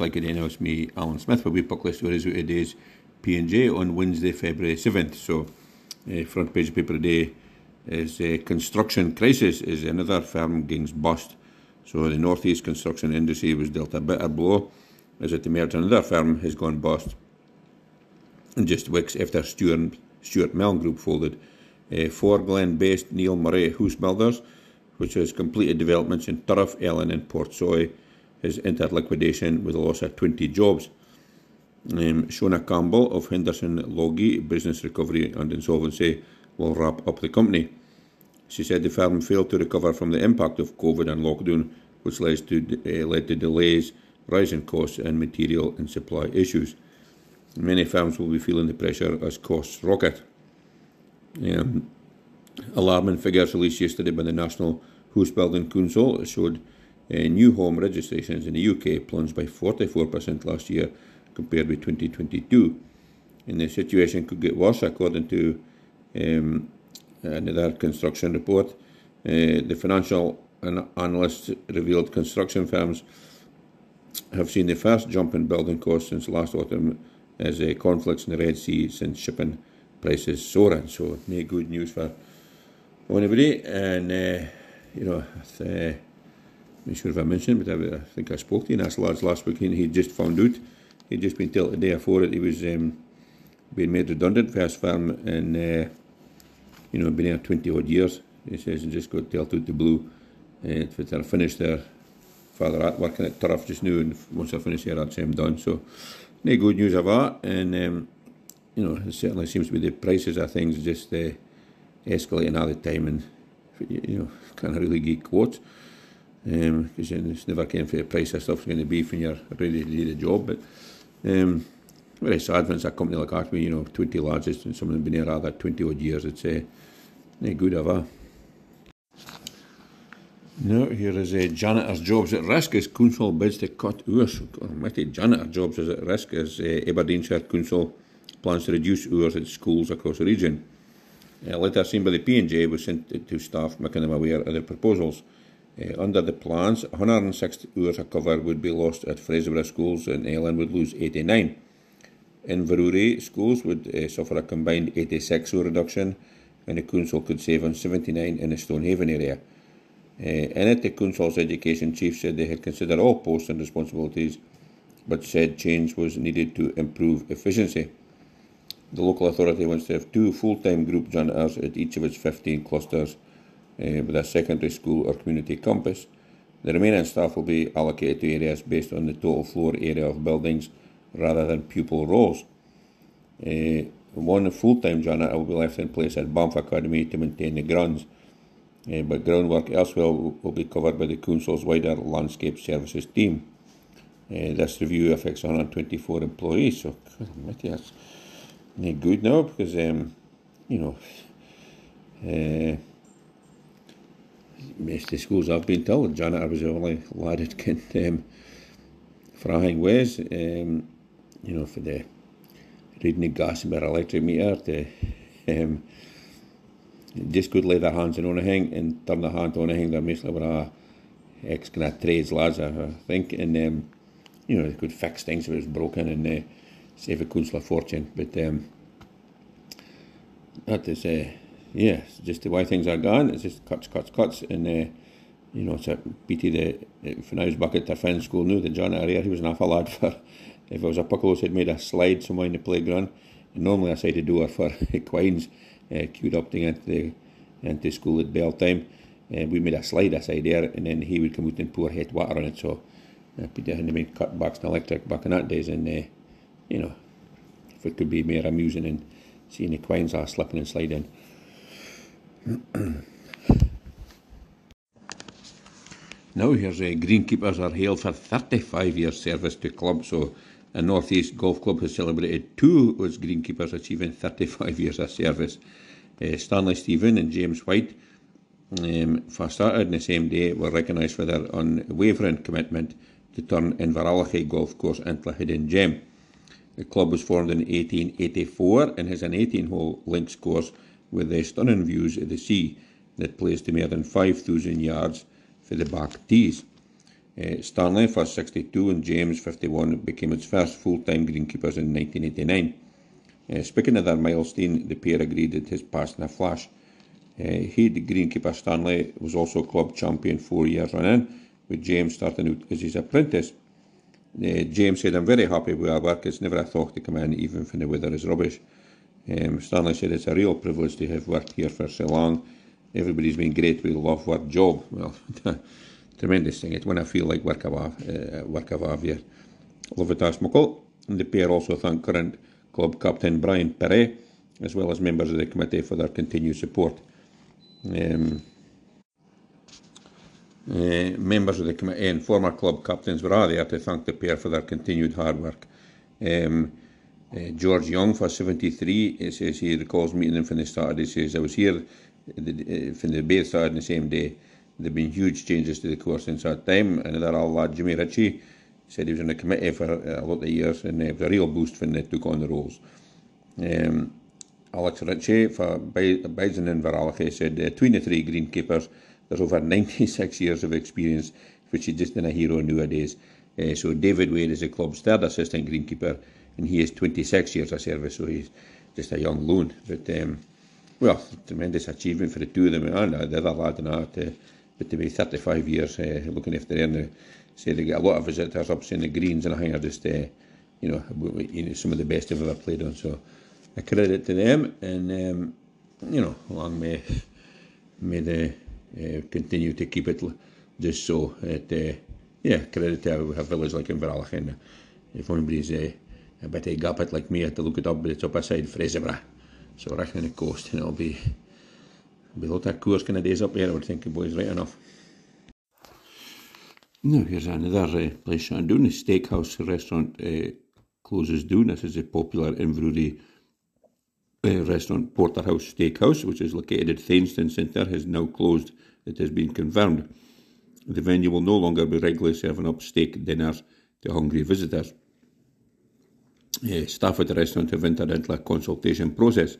Like it it's me, Alan Smith, will be public stories out P&J on Wednesday, February 7th. So, uh, front page of paper today is uh, construction crisis is another firm gains bust. So the northeast construction industry was dealt a bitter blow as it emerged another firm has gone bust. And just weeks after Stewart, Stewart Milne Group folded, uh, Forglen-based Neil Murray House Builders, which has completed developments in Turriff, Ellon and Portsoy, has entered liquidation with a loss of 20 jobs. Um, Shona Campbell of Henderson Logie Business Recovery and Insolvency will wrap up the company. She said the firm failed to recover from the impact of COVID and lockdown, which led to, uh, led to delays, rising costs, and material and supply issues. Many firms will be feeling the pressure as costs rocket. Um, alarming figures released yesterday by the National House Building Council showed new home registrations in the UK plunged by 44% last year compared with 2022. And the situation could get worse, according to um, another construction report. Uh, the financial analysts revealed construction firms have seen the first jump in building costs since last autumn as uh, conflicts in the Red Sea since shipping prices soaring. So, no good news for anybody. And, uh, you know, uh, not sure if I mentioned it, but I, I think I spoke to Nas Lads last week and he just found out, he'd just been told the day before that he was um, being made redundant for his firm and, uh, you know, been here 20 odd years. He says, and just got dealt out the blue. Uh, finished their father at working at Turriff just now, and once I finish here, that's him done. So, no good news of that. And, um, you know, it certainly seems to be the prices of things just uh, escalating all the time, and, you know, can't really get quotes because um, it's never came for the price of stuff's going to be when you're ready to do the job. But um, very sad when it's a company like Acme, you know, 20 largest, and some of them been here rather 20 odd years. It's uh, not good ever. Now, here is a uh, janitor's jobs at risk as council bids to cut hours. Mighty janitor jobs is at risk as uh, Aberdeenshire Council plans to reduce hours at schools across the region. A letter seen by the P&J was sent to staff making them aware of the proposals. Uh, under the plans, 160 hours of cover would be lost at Fraserburgh schools and Ellon would lose 89. In Inverurie schools would uh, suffer a combined 86 hour reduction and the council could save on 79 in the Stonehaven area. Uh, in it, the council's education chief said they had considered all posts and responsibilities but said change was needed to improve efficiency. The local authority wants to have two full-time group janitors at each of its 15 clusters with a secondary school or community campus. The remaining staff will be allocated to areas based on the total floor area of buildings rather than pupil roles. Uh, one full-time janitor will be left in place at Banff Academy to maintain the grounds, uh, but groundwork elsewhere will, will, be covered by the Council's wider landscape services team. Uh, this review affects 124 employees, so that's not good now because, um, you know, most of the schools I've been told, janitor was the only lad that can um, frying ways, um, you know, for the reading the gas and electric meter, to um, just could lay their hands on anything and turn their hand on anything. They're mostly with a ex kind of trades lads, I think, and um, you know, they could fix things if it was broken and uh, save a council a fortune. But um, that is. Uh, yeah, just the way things are going. It's just cuts, cuts, cuts, and uh, you know, it's a pity that for now he's back at their friend's school now. The John area, he was an awful lad for. If it was a he'd made a slide somewhere in the playground, and normally I say to do it for Quines, uh, queued up to get the into school at bell time. Uh, we made a slide aside there, and then he would come out and pour hot water on it. So, uh, Peter had to make cut backs and electric back in that days, and uh, you know, if it could be more amusing and seeing the Quines are slipping and sliding. Now here's uh, greenkeepers are hailed for 35 years service to club. So a North East Golf Club has celebrated two of its greenkeepers achieving 35 years of service. Uh, Stanley Stephen and James White, um, for started in the same day, were recognised for their unwavering commitment to turn Inverallochy Golf Course into a hidden gem. The club was formed in 1884 and has an 18 hole links course with the stunning views of the sea that plays to more than 5,000 yards for the back tees. Uh, Stanley, for 62, and James, 51, became its first full-time greenkeepers in 1989. Uh, speaking of that milestone, the pair agreed that his passed in a flash. Uh, he, the greenkeeper Stanley, was also club champion four years running, with James starting out as his apprentice. Uh, James said, I'm very happy with our work. It's never a thought to come in, even when the weather is rubbish. Um, Stanley said, It's a real privilege to have worked here for so long. Everybody's been great. We love our job. Well, tremendous thing. It's when I feel like work of uh, work of it as muckle. And the pair also thank current club captain Brian Perret, as well as members of the committee for their continued support. Um, uh, members of the committee and former club captains were there to thank the pair for their continued hard work. Um, uh, George Young for 73 he says he recalls meeting them from the start. He says, I was here the, uh, from the both started on the same day. There have been huge changes to the course since that time. Another old lad, Jimmy Ritchie, said he was on the committee for a lot of years and it was a real boost when they took on the roles. Um, Alex Ritchie for Bison and Veralache said, the three greenkeepers, there's over 96 years of experience, which is just in a hero nowadays. Uh, so David Wade is the club's third assistant greenkeeper, and he is 26 years of service, so he's just a young loon. But um, well, tremendous achievement for the two of them, and the other lad and that. Uh, but to be 35 years uh, looking after them, uh, say they get a lot of visitors up seeing the greens, and I think are just, uh, you know, some of the best they've ever played on. So, a credit to them, and um, you know, long may may they uh, continue to keep it just so. It, uh, yeah, credit to a village like Inveralach, and if anybody's uh, bit of gap it like me, had to look it up, but it's up aside Fraserburgh. So recht in the coast, and it'll be be a lot of koers kind of days up there, I would think, boys, right enough. Now, here's another uh, place doing. The Steakhouse restaurant uh, closes down. This is a popular Inverurie uh, restaurant, Porterhouse Steakhouse, which is located at Thainstone Centre, has now closed. It has been confirmed. The venue will no longer be regularly serving up steak dinners to hungry visitors. Uh, staff at the restaurant have entered into a consultation process.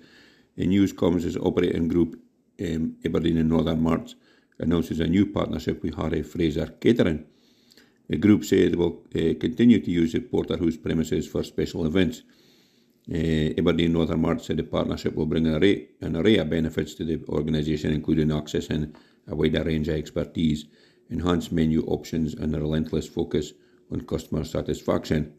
A news as operating group um, Aberdeen and Northern Marts announces a new partnership with Harry Fraser Catering. The group said will uh, continue to use the Porterhouse premises for special events. Uh, Aberdeen Northern Marts said the partnership will bring an array, an array of benefits to the organisation, including accessing a wider range of expertise, enhanced menu options, and a relentless focus on customer satisfaction.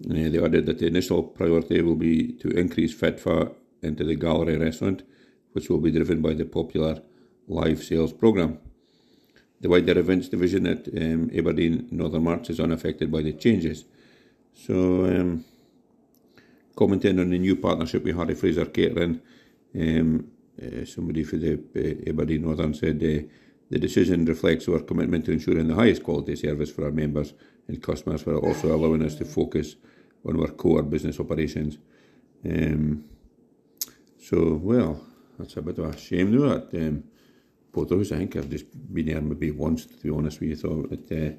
They added that the initial priority will be to increase footfall into the gallery restaurant, which will be driven by the popular live sales programme. The wider events division at um, Aberdeen Northern Marts is unaffected by the changes. So, um, commenting on the new partnership we had with Harry Fraser Catering, um, uh, somebody for the uh, Aberdeen Northern said uh, the decision reflects our commitment to ensuring the highest quality service for our members and customers, while also allowing us to focus on our core business operations. Um, so, well, that's a bit of a shame, though, that um, Porterhouse, I think I've just been there maybe once, to be honest with you, so it, uh,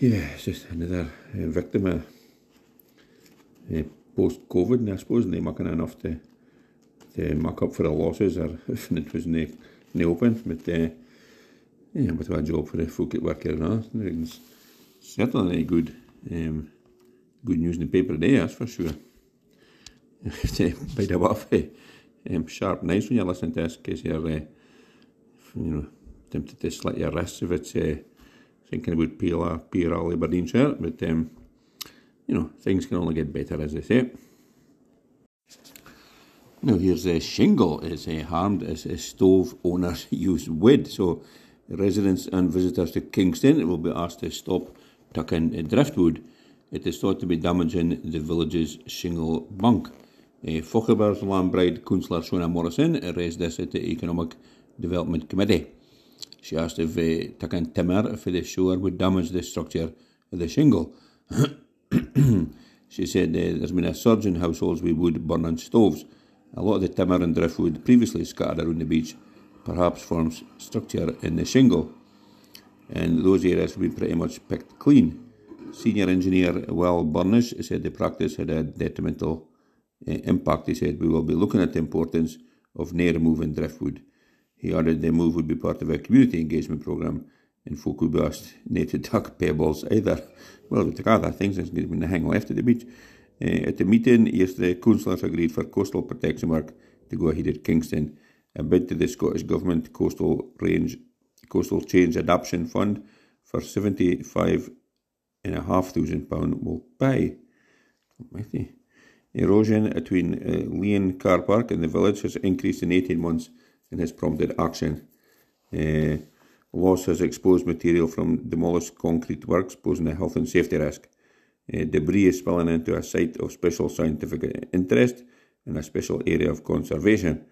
yeah, it's just another uh, victim of uh, post-COVID, and I suppose they making enough to, to make up for the losses, or if it was the, in the open, but uh, yeah, a bit of a job for the folk at work here now. It's certainly good um, good news in the paper today, that's for sure. By the way, um, sharp knives when you're listening to this, because you're, uh, you know, tempted to slit your wrists if it's uh, thinking about Peel Pierre Aberdeen shirt, but, um, you know, things can only get better, as they say. Now, here's a shingle is uh, harmed as a stove owners use wood. So, residents and visitors to Kingston will be asked to stop tucking driftwood it is thought to be damaging the village's shingle bunk. Uh, Fochabers Lhanbryde Councillor Shona Morrison raised this at the Economic Development Committee. She asked if uh, taking timber for the shore would damage the structure of the shingle. she said uh, there's been a surge in households with wood burning stoves. A lot of the timber and driftwood previously scattered around the beach perhaps forms structure in the shingle. And those areas have been pretty much picked clean. Senior engineer Will Burnish said the practice had a detrimental uh, impact. He said, We will be looking at the importance of near removing driftwood. He added the move would be part of a community engagement programme and folk who bust need to duck pebbles either. Well, we took other things that's going to hang left at the beach. At the meeting yesterday, councillors agreed for coastal protection work to go ahead at Kingston. A bid to the Scottish Government Coastal Range Coastal Change Adaptation Fund for seventy five and a half thousand pound will pay. Mighty. Erosion between uh, Lein Car Park and the village has increased in 18 months and has prompted action. Uh, loss has exposed material from demolished concrete works, posing a health and safety risk. Uh, debris is spilling into a site of special scientific interest and a special area of conservation.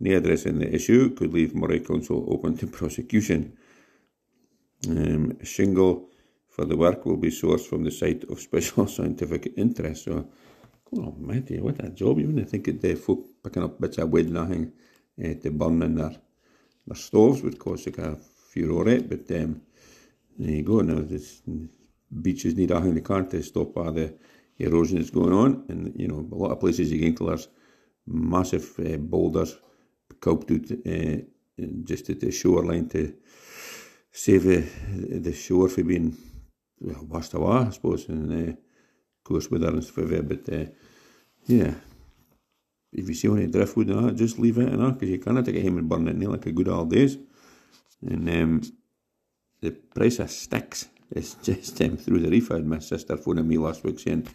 No addressing the issue could leave Moray Council open to prosecution. Um, shingle for the work will be sourced from the site of special scientific interest. So, oh, mighty, what a job. You wouldn't think the folk picking up bits of wood nothing uh, to burn in their, their stoves would cause like a furore, but um, there you go. Now, this beaches they can't to stop all the erosion that's going on. And, you know, a lot of places you to there's massive uh, boulders coped out uh, just at the shoreline to save the, the shore from being well, washed away, I suppose, and uh, course with and stuff like But uh, yeah, if you see any driftwood and that, just leave it and that, because you cannot take it home and burn it in like a good old days. And um, the price of sticks is just um, through the roof. I had my sister phoning me last week saying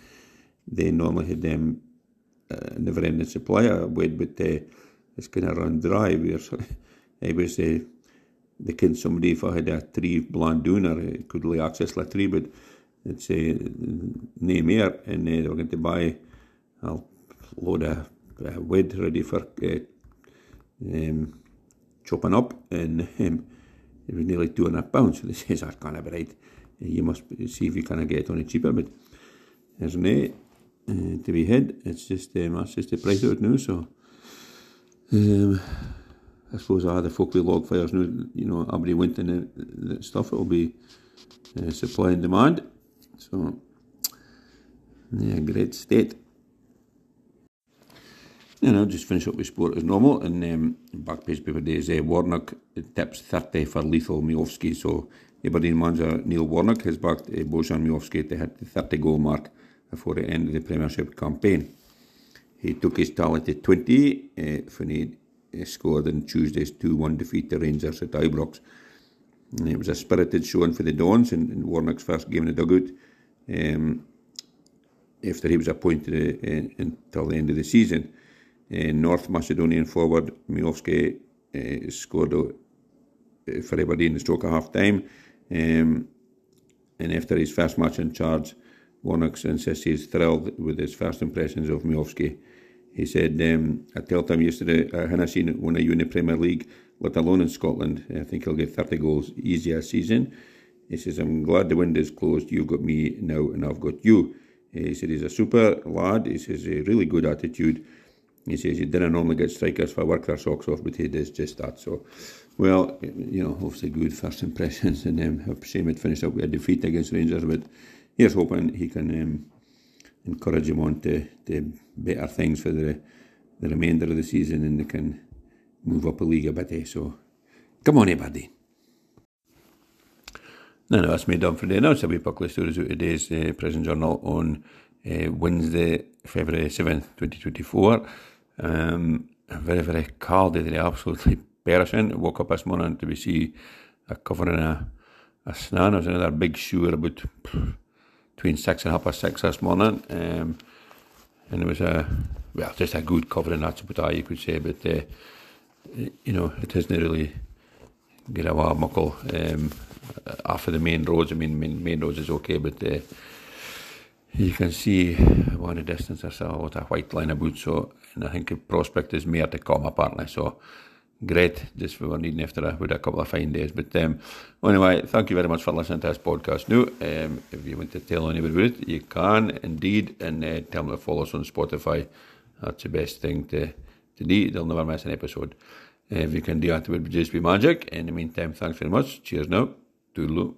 they normally had um, uh, never ending supply of wood, but uh, it's going to run dry. Where I was uh, the kind somebody if I had a tree blind donor, it could really access the tree, but it's a uh, name here, and uh, they were going to buy a load of uh, wood ready for uh, um, chopping up, and um, it was nearly two and a half pounds. So this is that kind of right. You must see if you can get it on it cheaper, but there's no uh, to be had. It's just um, that's just the price of it now. So um, I suppose I had the folk with log fires now. You know, every winter and the stuff. It'll be uh, supply and demand. So yeah, great state. And I'll just finish up with sport as normal. And um, back page paper days, uh, Warnock tips 30 for lethal Miovski. So Aberdeen manager Neil Warnock has backed uh, Bojan Miovski to hit the 30 goal mark before the end of the Premiership campaign. He took his tally to 20 uh, when he uh, scored in Tuesday's 2 1 defeat to Rangers at Ibrox. And it was a spirited showing for the Dons in, in Warnock's first game in the dugout. Um, after he was appointed uh, until the end of the season. North Macedonian forward Miovski scored uh, for Aberdeen the stroke of half time. Um, and after his first match in charge, Warnock insists he's thrilled with his first impressions of Miovski. He said, um, I told him yesterday, I haven't seen one of you in the Premier League, let alone in Scotland. I think he'll get 30 goals easy a season. He says, I'm glad the window's closed. You've got me now, and I've got you. He said, he's a super lad. He says, a really good attitude. He says he didn't normally get strikers for work their socks off, but he does just that. So, well, you know, obviously good first impressions, and um, shame it finished up with a defeat against Rangers, but here's hoping he can um, encourage him on to, to better things for the the remainder of the season, and they can move up a league a bit. Eh? So, come on, everybody. No, no, that's me done for today. Now it's a wee buckle stories today's uh, Press and Journal on uh, Wednesday, February 7th, 2024. Um, very, very cold day today, absolutely perishing. Woke up this morning to see a covering a, a snow. There was another big shower about between six and half past six this morning. Um, and it was a, well, just a good covering, that's all you could say. But, uh, you know, it isn't really get a while muckle. Um, of the main roads. I mean, main, main roads is okay, but uh, you can see one the distance there's a lot of white line about. So, and I think the prospect is more to come apparently. So, great. Just we were needing after a, with a couple of fine days. But um, anyway, thank you very much for listening to this podcast. Now, um, if you want to tell anybody about it, you can indeed, and uh, tell them to follow us on Spotify. That's the best thing to to do. They'll never miss an episode. Uh, if you can do that, it would just be magic. In the meantime, thanks very much. Cheers now. Toodaloo.